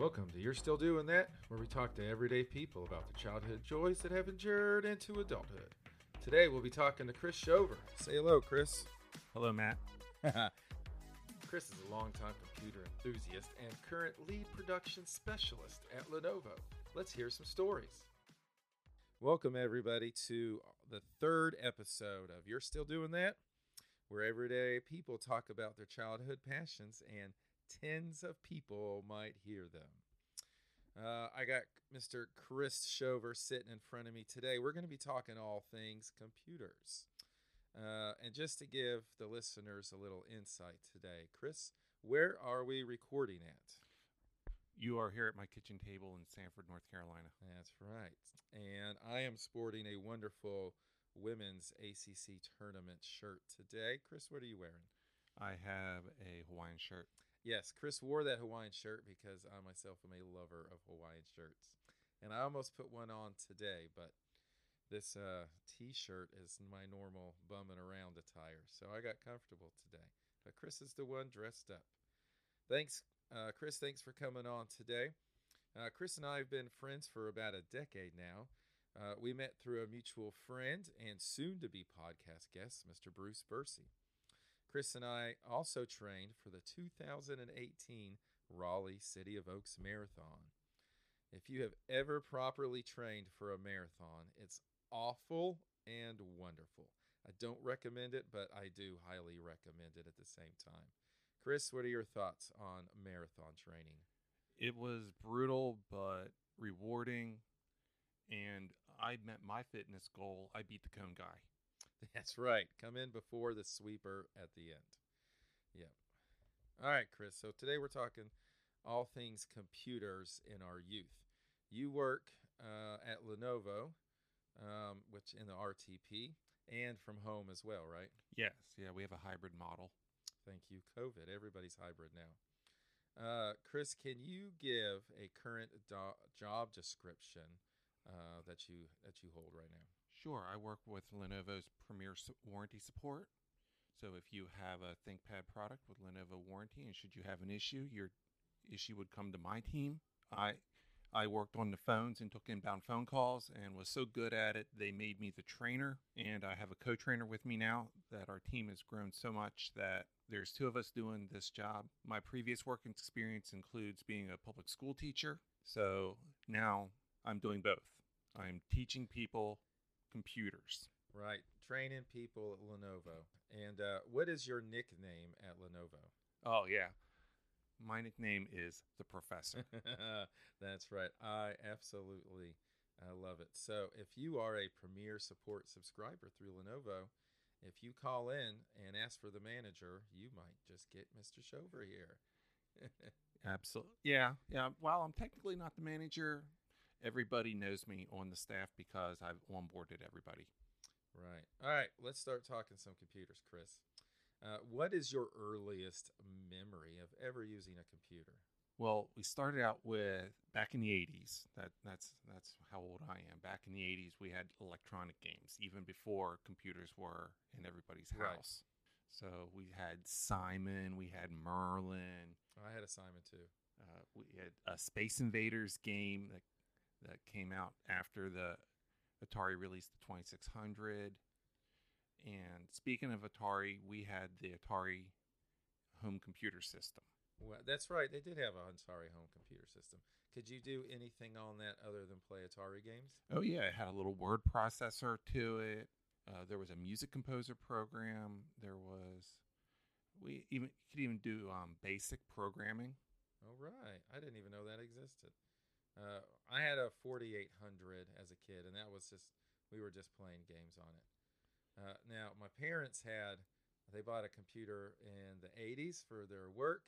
Welcome to You're Still Doing That, where we talk to everyday people about the childhood joys that have endured into adulthood. Today we'll be talking to Chris Shover. Say hello, Chris. Hello, Matt. Chris is a longtime computer enthusiast and current lead production specialist at Lenovo. Let's hear some stories. Welcome, everybody, to the third episode of You're Still Doing That, where everyday people talk about their childhood passions and tens of people might hear them. Uh, I got Mr. Chris Shover sitting in front of me today. We're going to be talking all things computers. Uh, and just to give the listeners a little insight today, Chris, where are we recording at? You are here at my kitchen table in Sanford, North Carolina. That's right. And I am sporting a wonderful women's ACC tournament shirt today. Chris, what are you wearing? I have a Hawaiian shirt. Yes, Chris wore that Hawaiian shirt because I myself am a lover of Hawaiian shirts. And I almost put one on today, but this uh, t shirt is my normal bumming around attire. So I got comfortable today. But Chris is the one dressed up. Thanks, uh, Chris. Thanks for coming on today. Uh, Chris and I have been friends for about a decade now. Uh, we met through a mutual friend and soon to be podcast guest, Mr. Bruce Bursey. Chris and I also trained for the 2018 Raleigh City of Oaks Marathon. If you have ever properly trained for a marathon, it's awful and wonderful. I don't recommend it, but I do highly recommend it at the same time. Chris, what are your thoughts on marathon training? It was brutal, but rewarding. And I met my fitness goal. I beat the cone guy. That's right. Come in before the sweeper at the end. Yep. All right, Chris. So today we're talking all things computers in our youth. You work uh, at Lenovo, um, which in the RTP, and from home as well, right? Yes. Yeah, we have a hybrid model. Thank you, COVID. Everybody's hybrid now. Uh, Chris, can you give a current do- job description uh, that you that you hold right now? Sure, I work with Lenovo's Premier Warranty Support. So if you have a ThinkPad product with Lenovo warranty, and should you have an issue, your issue would come to my team. I I worked on the phones and took inbound phone calls and was so good at it, they made me the trainer. And I have a co trainer with me now that our team has grown so much that there's two of us doing this job. My previous work experience includes being a public school teacher. So now I'm doing both. I'm teaching people computers. Right. Training people at Lenovo. And uh, what is your nickname at Lenovo? Oh, yeah. My nickname is the professor. That's right. I absolutely I love it. So, if you are a Premier Support subscriber through Lenovo, if you call in and ask for the manager, you might just get Mr. Shover here. Absolutely. Yeah. Yeah. While I'm technically not the manager, everybody knows me on the staff because I've onboarded everybody. Right. All right. Let's start talking some computers, Chris. Uh, what is your earliest memory of ever using a computer? Well, we started out with back in the 80s. That that's that's how old I am. Back in the 80s, we had electronic games even before computers were in everybody's house. Right. So we had Simon, we had Merlin. I had a Simon too. Uh, we had a Space Invaders game that that came out after the Atari released the 2600. And speaking of Atari, we had the Atari home computer system. Well, that's right. They did have a Atari home computer system. Could you do anything on that other than play Atari games? Oh yeah, it had a little word processor to it. Uh, there was a music composer program. There was we even could even do um, basic programming. Oh right, I didn't even know that existed. Uh, I had a 4800 as a kid, and that was just we were just playing games on it. Uh, now my parents had they bought a computer in the 80s for their work,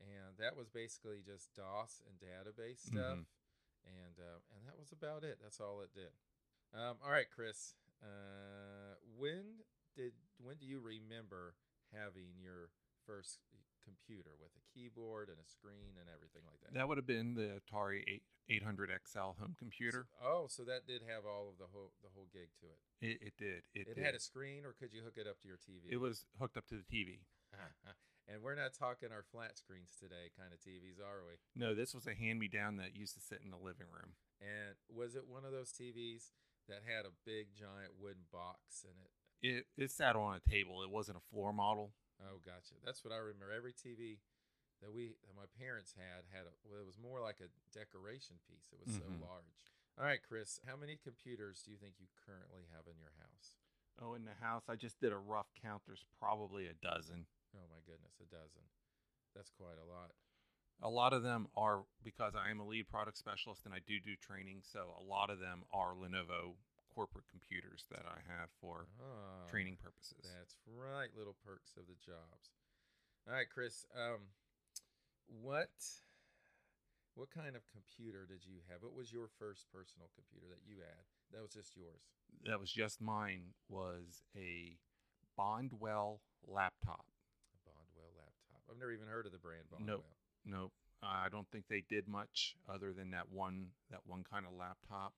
and that was basically just DOS and database mm-hmm. stuff, mm-hmm. and uh, and that was about it. That's all it did. Um, all right, Chris. Uh, when did when do you remember having your first computer with a keyboard and a screen and everything like that. That would have been the Atari 800 XL home computer. So, oh, so that did have all of the whole the whole gig to it. It, it did. It, it did. had a screen, or could you hook it up to your TV? It was hooked up to the TV. And we're not talking our flat screens today kind of TVs, are we? No, this was a hand me down that used to sit in the living room. And was it one of those TVs that had a big giant wooden box in it? It it sat on a table. It wasn't a floor model. Oh, gotcha. That's what I remember. Every TV that we that my parents had had a, well, it was more like a decoration piece. It was Mhm. so large. All right, Chris, how many computers do you think you currently have in your house? Oh, in the house, I just did a rough count. There's probably a dozen. Oh my goodness, a dozen. That's quite a lot. A lot of them are because I am a lead product specialist and I do do training. So a lot of them are Lenovo corporate computers that I have for Ah, training purposes. That's right, little perks of the jobs. All right, Chris. Um, what what kind of computer did you have? What was your first personal computer that you had? That was just yours. That was just mine. Was a Bondwell laptop. A Bondwell laptop. I've never even heard of the brand Bondwell. Nope. Nope. I don't think they did much other than that one that one kind of laptop.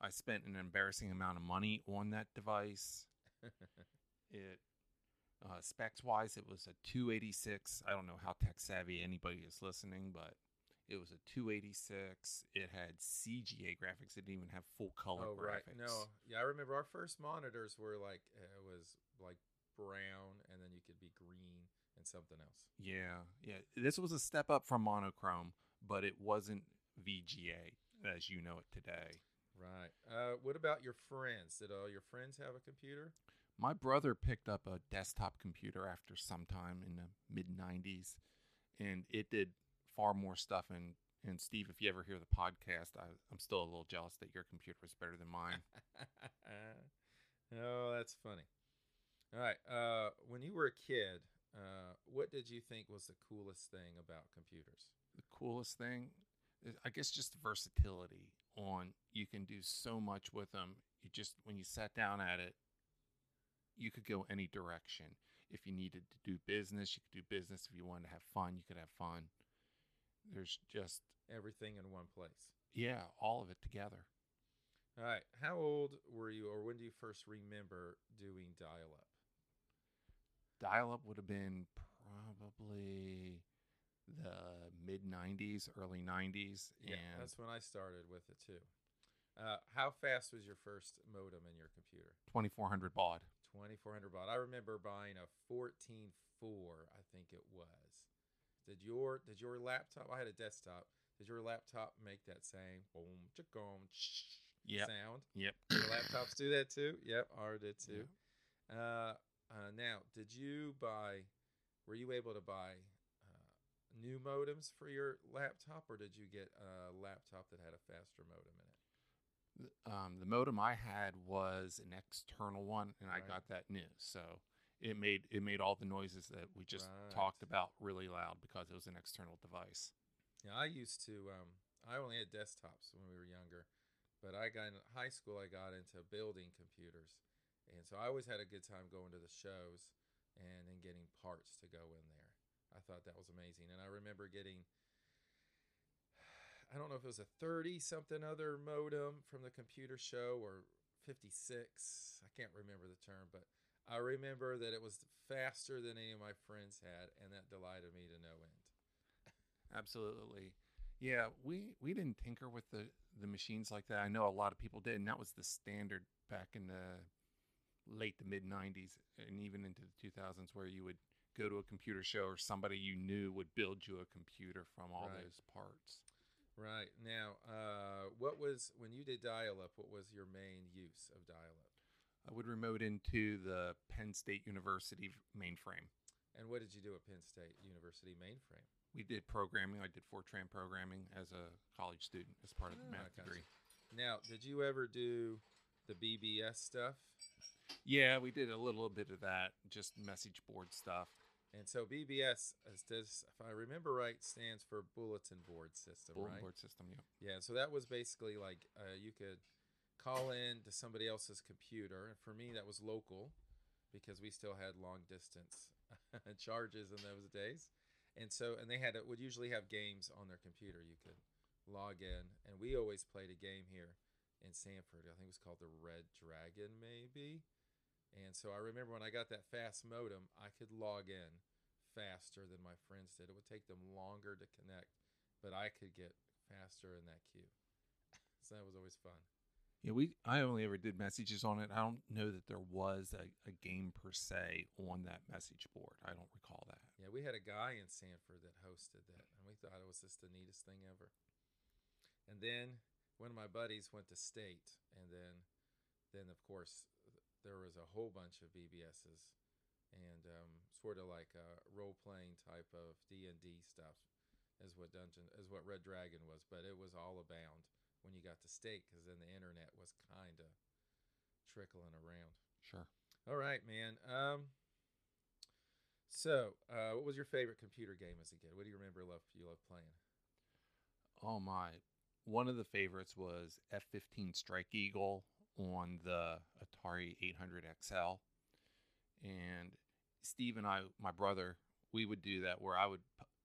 I spent an embarrassing amount of money on that device. It uh, specs wise, it was a 286. I don't know how tech savvy anybody is listening, but it was a 286. It had CGA graphics. It didn't even have full color oh graphics. right. No. Yeah, I remember our first monitors were like uh, it was like brown, and then you could be green and something else. Yeah, yeah. This was a step up from monochrome, but it wasn't VGA as you know it today. Right. Uh, what about your friends? Did all your friends have a computer? My brother picked up a desktop computer after some time in the mid 90s, and it did far more stuff. And, and Steve, if you ever hear the podcast, I, I'm still a little jealous that your computer was better than mine. oh, that's funny. All right. Uh, when you were a kid, uh, what did you think was the coolest thing about computers? the coolest thing I guess, just the versatility on you can do so much with them. You just, when you sat down at it, you could go any direction. If you needed to do business, you could do business. If you wanted to have fun, you could have fun. There's just, Everything in one place. yeah, all of it together. All right. How old were you, or when do you first remember doing dial up? Dial up would have been probably the mid 90s, early 90s. Yeah, that's when I started with it too. Uh, how fast was your first modem in your computer? 2400 baud. 2400 baud. I remember buying a 144, I think it was. Did your did your laptop? I had a desktop. Did your laptop make that same boom chickum Yep. sound? Yep. Your laptops do that too. Yep, ours did too. Uh, uh, now, did you buy? Were you able to buy new modems for your laptop, or did you get a laptop that had a faster modem in it? Um, the modem I had was an external one, and Right. I got that new, so it made it made all the noises that we just Right. talked about really loud because it was an external device. Yeah, I used to. Um, I only had desktops when we were younger, but I got in high school. I got into building computers, and so I always had a good time going to the shows and then getting parts to go in there. I thought that was amazing, and I remember getting. I don't know if it was a thirty something other modem from the computer show or fifty six. I can't remember the term, but I remember that it was faster than any of my friends had, and that delighted me to no end. Absolutely, yeah. We we didn't tinker with the the machines like that. I know a lot of people did, and that was the standard back in the late to mid '90s and even into the 2000s, where you would go to a computer show or somebody you knew would build you a computer from all Right. those parts. Right. Now, uh, what was, when you did dial up, what was your main use of dial up? I would remote into the Penn State University mainframe. And what did you do at Penn State University mainframe? We did programming. I did Fortran programming as a college student as part of the Ah, math degree. Now, did you ever do the BBS stuff? Yeah, we did a little bit of that, just message board stuff. And so BBS, is does, if I remember right, stands for Bulletin Board System, Bulletin right? board system, yeah. Yeah. So that was basically like uh, you could call in to somebody else's computer. And for me, that was local because we still had long distance charges in those days. And so, and they had, would usually have games on their computer. You could log in. And we always played a game here in Sanford. I think it was called the Red Dragon, maybe. And so I remember when I got that fast modem, I could log in faster than my friends did. It would take them longer to connect, but I could get faster in that queue. so that was always fun. Yeah, we. I only ever did messages on it. I don't know that there was a, a game per se on that message board. I don't recall that. Yeah, we had a guy in Sanford that hosted that, and we thought it was just the neatest thing ever. And then one of my buddies went to state, and then, then of course, there was a whole bunch of BBSs, and um, sort of like a role playing type of D and D stuff, is what Dungeon is what Red Dragon was, but it was all abound when you got to state because then the internet was kind of trickling around. Sure. All right, man. Um, so, uh, what was your favorite computer game as a kid? What do you remember love you love playing? Oh my! One of the favorites was F-15 Strike Eagle on the Atari 800 XL, and Steve and I, my brother, we would do that where I would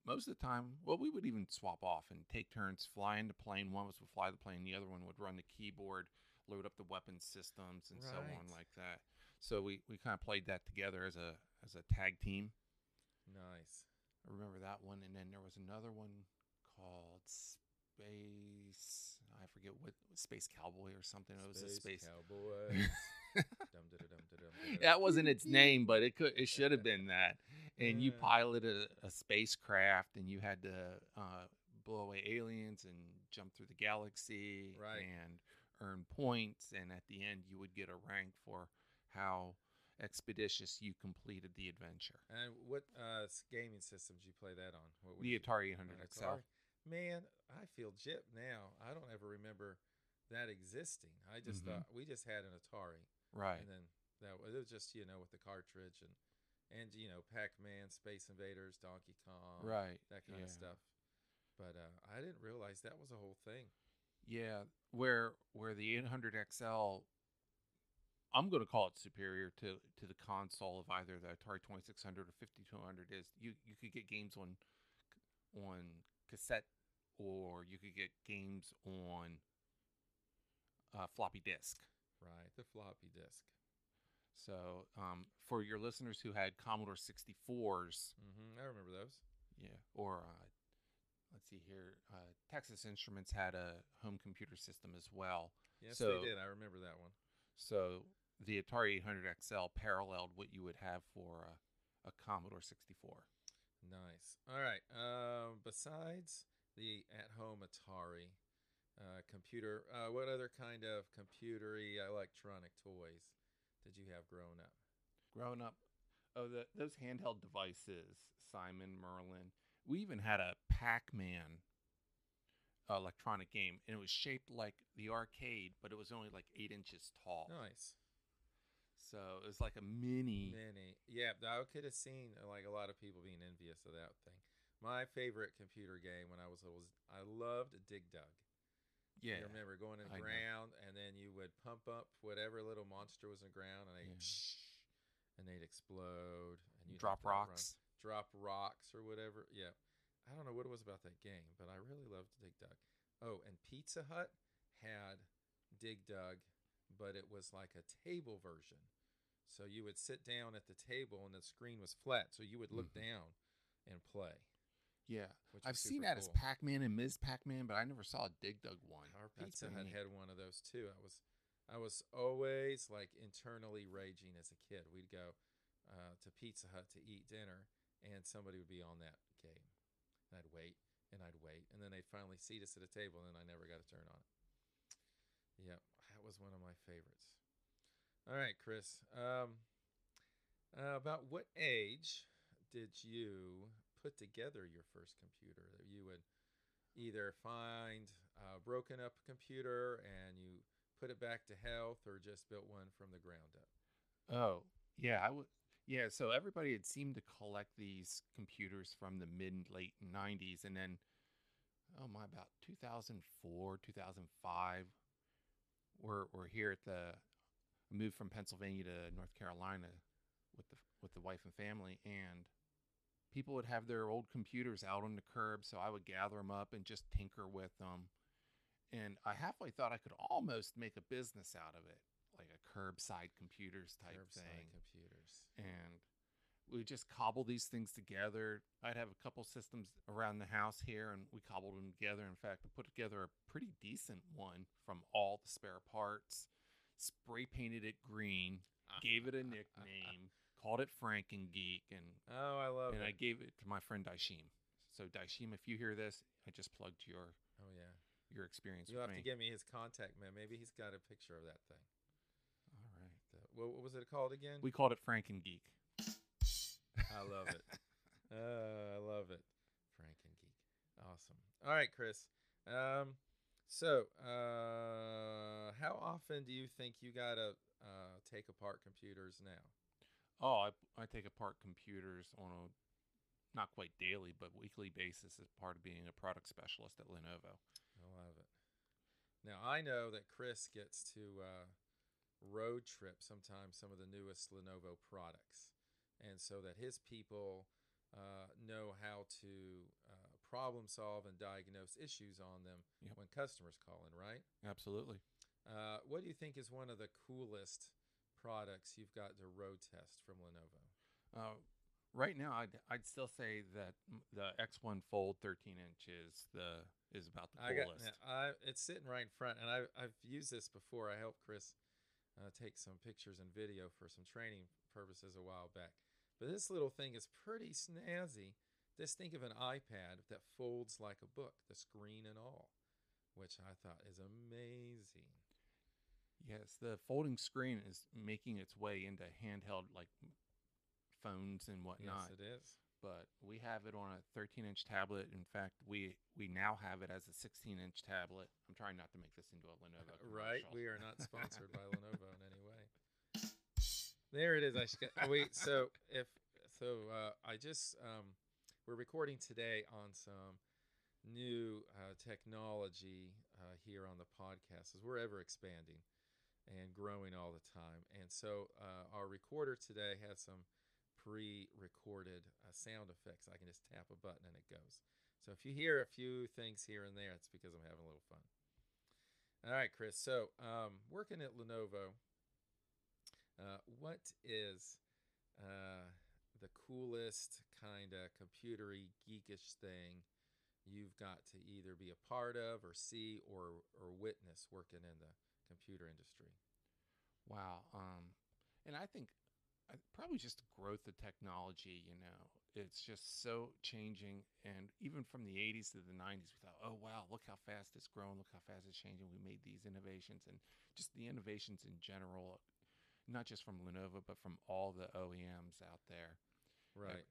most of the time, well, we would even swap off and take turns flying the plane. One of us would fly the plane, the other one would run the keyboard, load up the weapon systems, and so on like that. So we, we kind of played that together as a as a tag team. Nice. I remember that one, and then there was another one called Space. I forget what Space Cowboy or something. It was a space. cowboy. That wasn't its name, but it could it should have been that. And you piloted a, a spacecraft, and you had to uh, blow away aliens and jump through the galaxy Right. and earn points. And at the end, you would get a rank for how expeditious you completed the adventure. And what uh, gaming systems did you play that on? What The Atari 800 XL. Man, I feel gypped now. I don't ever remember that existing. I just Mhm. thought we just had an Atari, Right. and then that was, it was just you know with the cartridge and and you know Pac-Man, Space Invaders, Donkey Kong, right. that kind yeah. of stuff. But uh, I didn't realize that was a whole thing. Yeah, where where the 800 XL, I'm going to call it superior to to the console of either the Atari 2600 or 5200 is you you could get games on on cassette or you could get games on uh, floppy disk. Right, the floppy disk. So um, for your listeners who had Commodore 64s, hmm I remember those. yeah, or uh, let's see here, uh, Texas Instruments had a home computer system as well. Yes, So- they did. I remember that one. So the Atari 800 XL paralleled what you would have for a, a Commodore 64. Nice. All right. Um, besides the at-home Atari uh, computer, uh, what other kind of computery electronic toys did you have growing up? Growing up, oh, the, those handheld devices, Simon, Merlin. We even had a Pac Man electronic game, and it was shaped like the arcade, but it was only like eight inches tall. Nice. So it was like a mini. Mini. Yeah, I could have seen like a lot of people being envious of that thing. My favorite computer game when I was little was I loved Dig Dug. Yeah. You remember going in the I know. ground and then you would pump up whatever little monster was in the ground and they Yeah. and they'd explode and you Drop rocks. drop rocks or whatever. Yeah. I don't know what it was about that game, but I really loved Dig Dug. Oh, and Pizza Hut had Dig Dug, but it was like a table version. So you would sit down at the table and the screen was flat, so you would look Mhm. down and play. Yeah. Which I've seen that as cool. Pac Man and Ms. Pac Man, but I never saw a Dig Dug one. Our Pizza Hut had one of those too. I was, I was always like internally raging as a kid. We'd go uh, to Pizza Hut to eat dinner, and somebody would be on that game. And I'd wait and I'd wait, and then they'd finally seat us at a table, and then I never got a turn on it. Yeah, that was one of my favorites. All right, Chris. Um, uh, about what age did you put together your first computer? That you would either find a broken up computer and you put it back to health, or just built one from the ground up. Oh, yeah, I would. Yeah, so everybody had seemed to collect these computers from the mid late '90s, and then, oh my, about 2004, 2005, we're we're here at the. I moved from Pennsylvania to North Carolina with the with the wife and family, and people would have their old computers out on the curb, so I would gather them up and just tinker with them. And I halfway thought I could almost make a business out of it, like a curbside computers type Curbside thing computers. and we just cobble these things together. I'd have a couple systems around the house here, and we cobbled them together. In fact, we put together a pretty decent one from all the spare parts. Spray painted it green, gave it a nickname, called it Franken Geek, and Oh, I love and it. And I gave it to my friend Daishim. So Daishim, if you hear this, I just plugged your oh yeah. your experience You'll have me. to give me his contact, man. Maybe he's got a picture of that thing. All right. What, what was it called again? We called it Franken Geek. I love it. Uh, I love it. Franken geek. Awesome. All right, Chris. Um, so, uh, how often do you think you gotta uh, take apart computers now? Oh, I, I take apart computers on a not quite daily, but weekly basis as part of being a product specialist at Lenovo. I love it. Now I know that Chris gets to uh, road trip sometimes some of the newest Lenovo products, and so that his people uh, know how to uh, problem solve and diagnose issues on them Yep. when customers call in. Right? Absolutely. Uh, what do you think is one of the coolest products you've got to road test from Lenovo? Uh, right now, I'd, I'd still say that the X1 Fold 13 inch is the is about the coolest. I got, yeah, I, it's sitting right in front, and I, I've used this before. I helped Chris uh, take some pictures and video for some training purposes a while back. But this little thing is pretty snazzy. Just think of an iPad that folds like a book, the screen and all, which I thought is amazing. Yes, the folding screen is making its way into handheld like phones and whatnot. Yes, it is. But we have it on a 13 inch tablet. In fact, we we now have it as a 16 inch tablet. I'm trying not to make this into a Lenovo. Right? We are not sponsored by Lenovo in any way. There it is. I should get, wait. So if so, uh, I just um, we're recording today on some new uh, technology uh, here on the podcast as we're ever expanding and growing all the time. And so uh, our recorder today has some pre-recorded uh, sound effects. I can just tap a button and it goes. So if you hear a few things here and there, it's because I'm having a little fun. All right, Chris. So, um, working at Lenovo, uh, what is uh, the coolest kind of computery geekish thing you've got to either be a part of, or see, or or witness working in the computer industry? Wow. Um, and I think probably just the growth of technology, you know, it's just so changing. And even from the 80s to the 90s, we thought, oh, wow, look how fast it's grown. Look how fast it's changing. We made these innovations and just the innovations in general, not just from Lenovo, but from all the OEMs out there Right.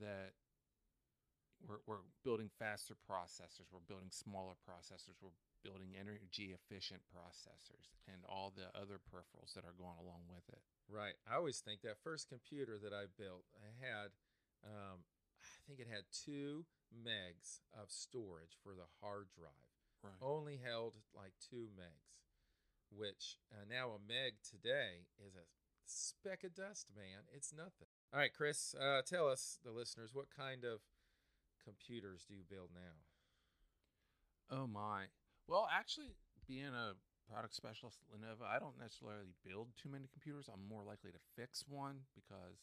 that we're, we're building faster processors, we're building smaller processors, we're building energy efficient processors, and all the other peripherals that are going along with it. Right. I always think that first computer that I built, I had, um, I think it had two megs of storage for the hard drive. Right. only held like two megs, which uh, now a meg today is a speck of dust, man. It's nothing. All right, Chris, uh, tell us, the listeners, what kind of computers do you build now? Oh my. Well, actually, being a product specialist at Lenovo, I don't necessarily build too many computers. I'm more likely to fix one because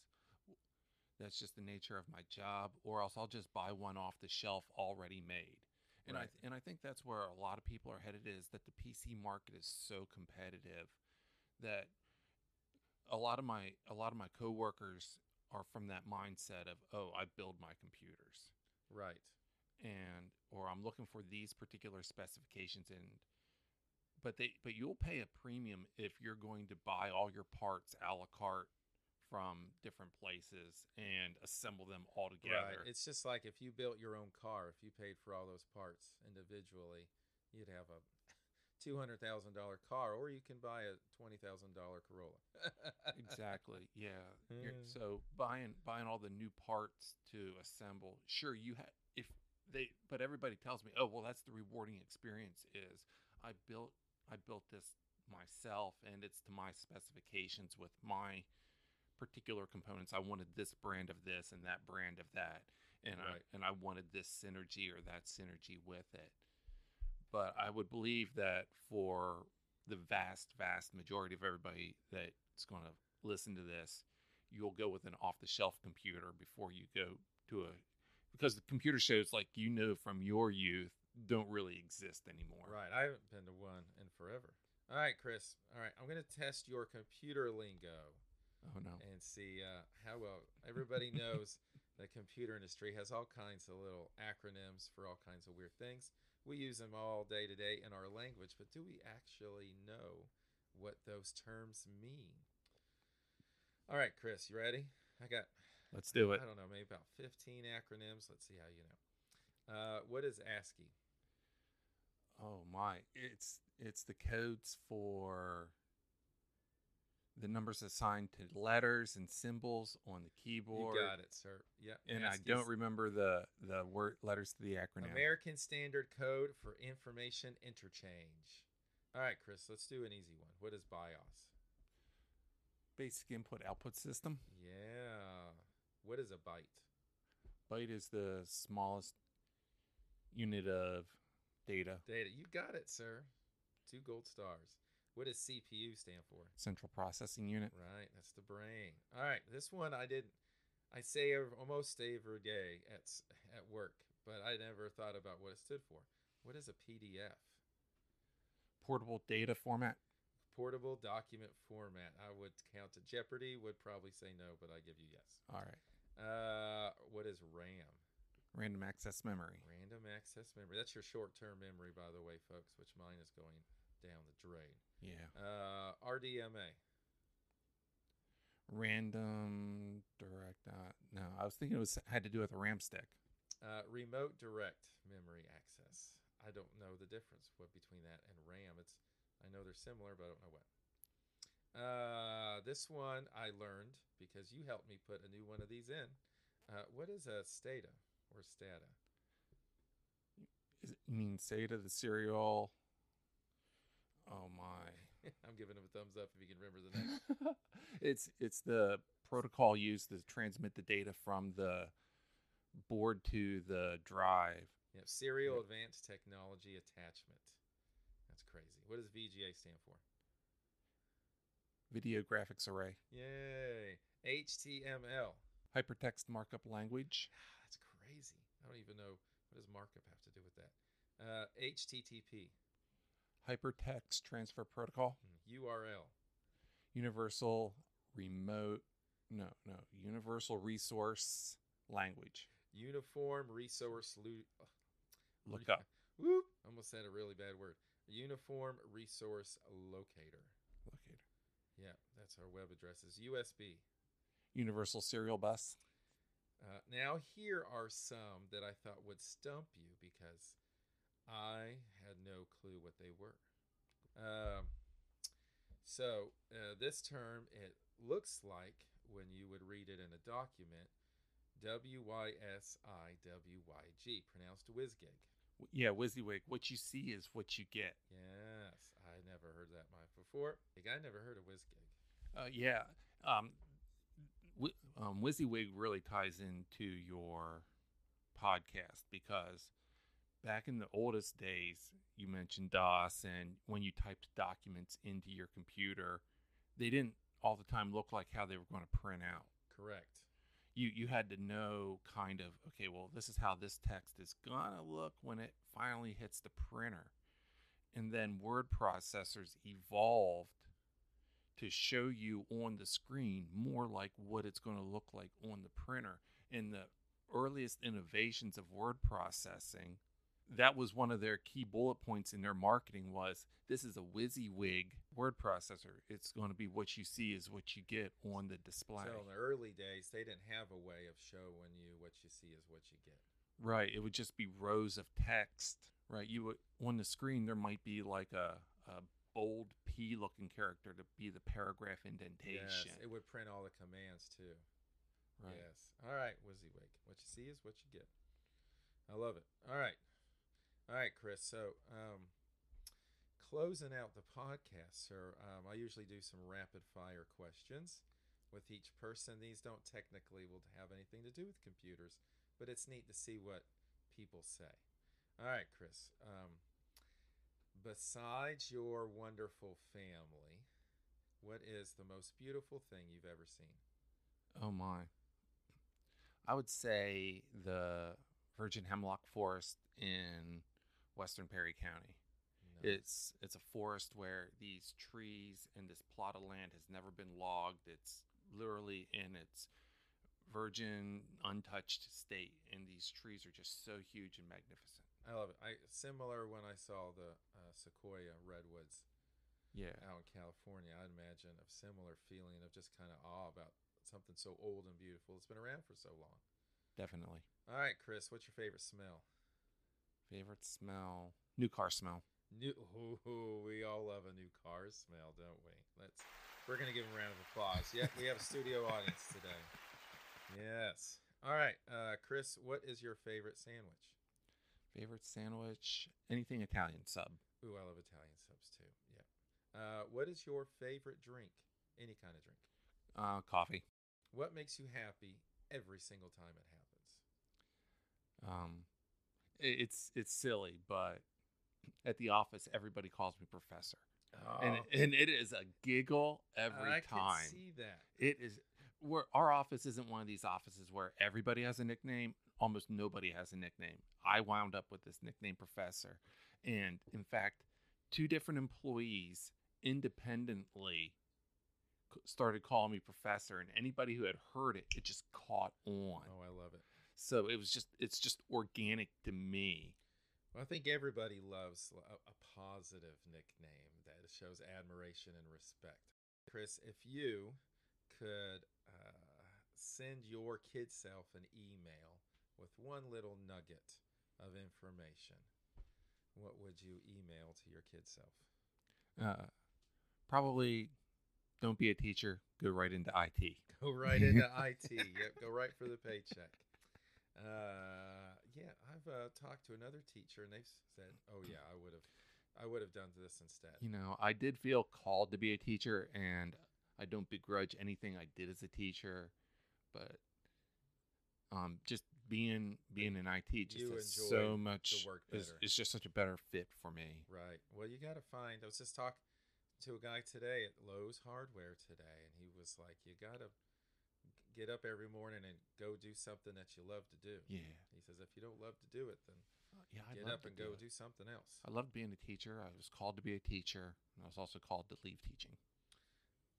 that's just the nature of my job, or else I'll just buy one off the shelf already made. And I Right. and I think that's where a lot of people are headed is that the PC market is so competitive that a lot of my a lot of my coworkers are from that mindset of oh I build my computers Right. and or I'm looking for these particular specifications and but they but you'll pay a premium if you're going to buy all your parts a la carte from different places and assemble them all together. Right. It's just like if you built your own car, if you paid for all those parts individually, you'd have a $200,000 car, or you can buy a $20,000 Corolla. exactly. Yeah. Mm. So buying buying all the new parts to assemble. Sure, you have if they but everybody tells me, "Oh, well that's the rewarding experience is I built I built this myself and it's to my specifications with my particular components. I wanted this brand of this and that brand of that. And Right. I and I wanted this synergy or that synergy with it. But I would believe that for the vast, vast majority of everybody that's going to listen to this, you'll go with an off the shelf computer before you go to a because the computer shows like you know from your youth don't really exist anymore. Right. I haven't been to one in forever. All right, Chris. All right, I'm going to test your computer lingo Oh no. and see uh, how well everybody knows the computer industry has all kinds of little acronyms for all kinds of weird things. We use them all day to day in our language, but do we actually know what those terms mean? All right, Chris, you ready? I got Let's do it. I don't know, maybe about 15 acronyms. Let's see how you know. Uh, what is ASCII? Oh my. It's it's the codes for the numbers assigned to letters and symbols on the keyboard. You got it, sir. Yeah. And I don't remember the the word letters to the acronym. American Standard Code for Information Interchange. All right, Chris, let's do an easy one. What is BIOS? Basic input output system. Yeah. What is a byte? Byte is the smallest unit of data. Data. You got it, sir. Two gold stars. What does CPU stand for? Central processing unit. Right, that's the brain. All right, this one I didn't. I say almost every day at at work, but I never thought about what it stood for. What is a PDF? Portable data format. Portable document format. I would count to Jeopardy would probably say no, but I give you yes. All right. Uh, what is RAM? Random access memory. Random access memory. That's your short-term memory, by the way, folks. Which mine is going down the drain. Yeah. Uh, RDMA. Random direct. Uh, no, I was thinking it was had to do with a RAM stick. Uh, remote direct memory access. I don't know the difference what between that and RAM. It's I know they're similar, but I don't know what. Uh, this one I learned because you helped me put a new one of these in. Uh, what is a STATA or STATA? Is it, you mean SATA, the serial? Oh my. I'm giving him a thumbs up if you can remember the name. it's it's the protocol used to transmit the data from the board to the drive. Yeah, Serial Advanced Technology Attachment. That's crazy. What does VGA stand for? Video graphics array. Yay. HTML. Hypertext markup language. That's crazy. I don't even know what does markup have to do with that. Uh, HTTP. Hypertext transfer protocol. Hmm, URL. Universal remote. No, no. Universal resource language. Uniform Resource Lo- Look up. Whoop. Almost said a really bad word. Uniform Resource Locator. Locator. Yeah, that's our web addresses. USB. Universal serial bus. Uh, now, here are some that I thought would stump you because I had no clue what they were. Um, so, uh, this term, it looks like when you would read it in a document, W Y S I W Y G, pronounced WYSGIG. Yeah, WYSIWYG. What you see is what you get. Yes, I never heard that before. Like, I never heard of WYSGIG. Uh, yeah. Um, w- um, WYSIWYG really ties into your podcast because back in the oldest days, you mentioned DOS, and when you typed documents into your computer, they didn't all the time look like how they were going to print out. Correct. You you had to know kind of okay, well, this is how this text is gonna look when it finally hits the printer, and then word processors evolved to show you on the screen more like what it's going to look like on the printer. And the earliest innovations of word processing, that was one of their key bullet points in their marketing was this is a WYSIWYG word processor. It's going to be what you see is what you get on the display. So, in the early days, they didn't have a way of showing you what you see is what you get. Right. It would just be rows of text. Right. You would on the screen there might be like a, a bold P looking character to be the paragraph indentation. Yes, it would print all the commands too. right. Yes. All right, WYSIWYG. What you see is what you get. I love it. All right. All right, Chris. So, um, closing out the podcast, sir, um, I usually do some rapid fire questions with each person. These don't technically will have anything to do with computers, but it's neat to see what people say. All right, Chris. Um, besides your wonderful family, what is the most beautiful thing you've ever seen? Oh my. I would say the virgin hemlock forest in western Perry County. Nice. It's it's a forest where these trees and this plot of land has never been logged. It's literally in its virgin, untouched state, and these trees are just so huge and magnificent. I love it. I similar when I saw the uh, sequoia redwoods Yeah, out in California. I'd imagine a similar feeling of just kind of awe about something so old and beautiful. It's been around for so long. definitely. All right, Chris, what's your favorite smell? Favorite smell? New car smell. New. Ooh, we all love a new car smell, don't we? Let's. We're gonna give him a round of applause. Yeah, we have a studio audience today. Yes. All right, uh, Chris, what is your favorite sandwich? Favorite sandwich? Anything Italian sub. Ooh, I love Italian subs too. Yeah. Uh, what is your favorite drink? Any kind of drink. Uh, coffee. What makes you happy every single time it happens? Um, it's it's silly, but at the office, everybody calls me professor, and oh. and it is a giggle every Oh. I time. see that. It is where our office isn't one of these offices where everybody has a nickname. Almost nobody has a nickname. I wound up with this nickname, Professor, and in fact, two different employees independently started calling me Professor, and anybody who had heard it, it just caught on. Oh, I love it. So it was just it's just organic to me. Well, I think everybody loves a, a positive nickname that shows admiration and respect. Chris, if you could uh, send your kid self an email with one little nugget of information, what would you email to your kid self? Uh, probably don't be a teacher. Go right into IT. Go right into IT. Yep, go right for the paycheck. Uh, yeah, I've uh, talked to another teacher, and they've said, "Oh yeah, I would have, I would have done this instead." You know, I did feel called to be a teacher, and I don't begrudge anything I did as a teacher, but um, just being being in IT just so much. work is, it's just such a better fit for me. Right. Well, you got to find. I was just talking to a guy today at Lowe's Hardware today, and he was like, "You got to get up every morning and go do something that you love to do." Yeah, He says, "If you don't love to do it, then yeah. I'd get up and go it. do something else." I loved being a teacher. I was called to be a teacher, and I was also called to leave teaching.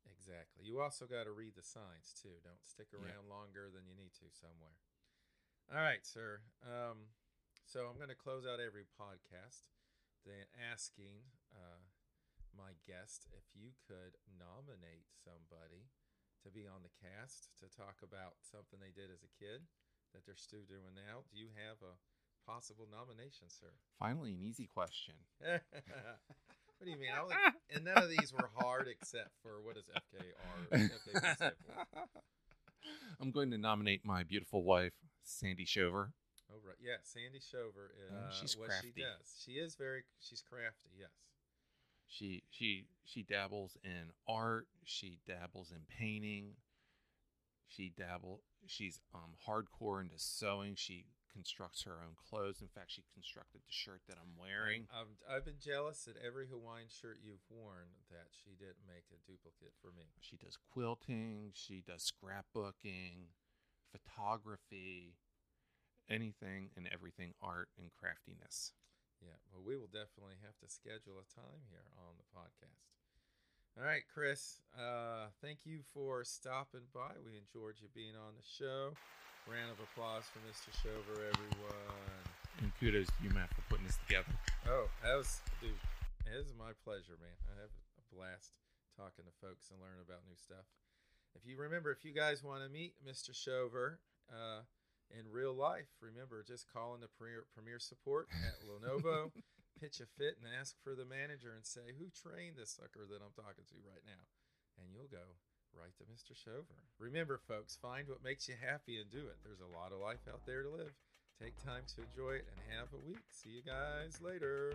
Exactly. You also got to read the signs too. Don't stick Yeah. around longer than you need to somewhere. All right, sir. Um, so I'm going to close out every podcast then asking uh, my guest if you could nominate somebody to be on the cast to talk about something they did as a kid that they're still doing now. Do you have a possible nomination, sir? Finally, an easy question. what do you mean? I only, and none of these were hard except for what is FKR? I'm going to nominate my beautiful wife, Sandy Shover. Oh right, yeah. Sandy Shover. Uh, she's what crafty. she does. She is very. She's crafty. Yes. She she she dabbles in art. She dabbles in painting. She dabble. She's um hardcore into sewing. She constructs her own clothes. In fact, she constructed the shirt that I'm wearing. I've, I've been jealous that every Hawaiian shirt you've worn that she didn't make a duplicate for me. She does quilting. She does scrapbooking, photography, anything and everything art and craftiness. We will definitely have to schedule a time here on the podcast. All right, Chris. Uh, thank you for stopping by. We enjoyed you being on the show. Round of applause for Mr. Shover, everyone. And kudos to you, Matt, for putting this together. Oh, that was, dude. It is my pleasure, man. I have a blast talking to folks and learning about new stuff. If you remember, if you guys want to meet Mr. Shover uh, in real life, remember just call in the premier, premier support at Lenovo, pitch a fit, and ask for the manager and say, Who trained this sucker that I'm talking to right now? And you'll go right to Mr. Shover. Remember, folks, find what makes you happy and do it. There's a lot of life out there to live. Take time to enjoy it and have a week. See you guys later.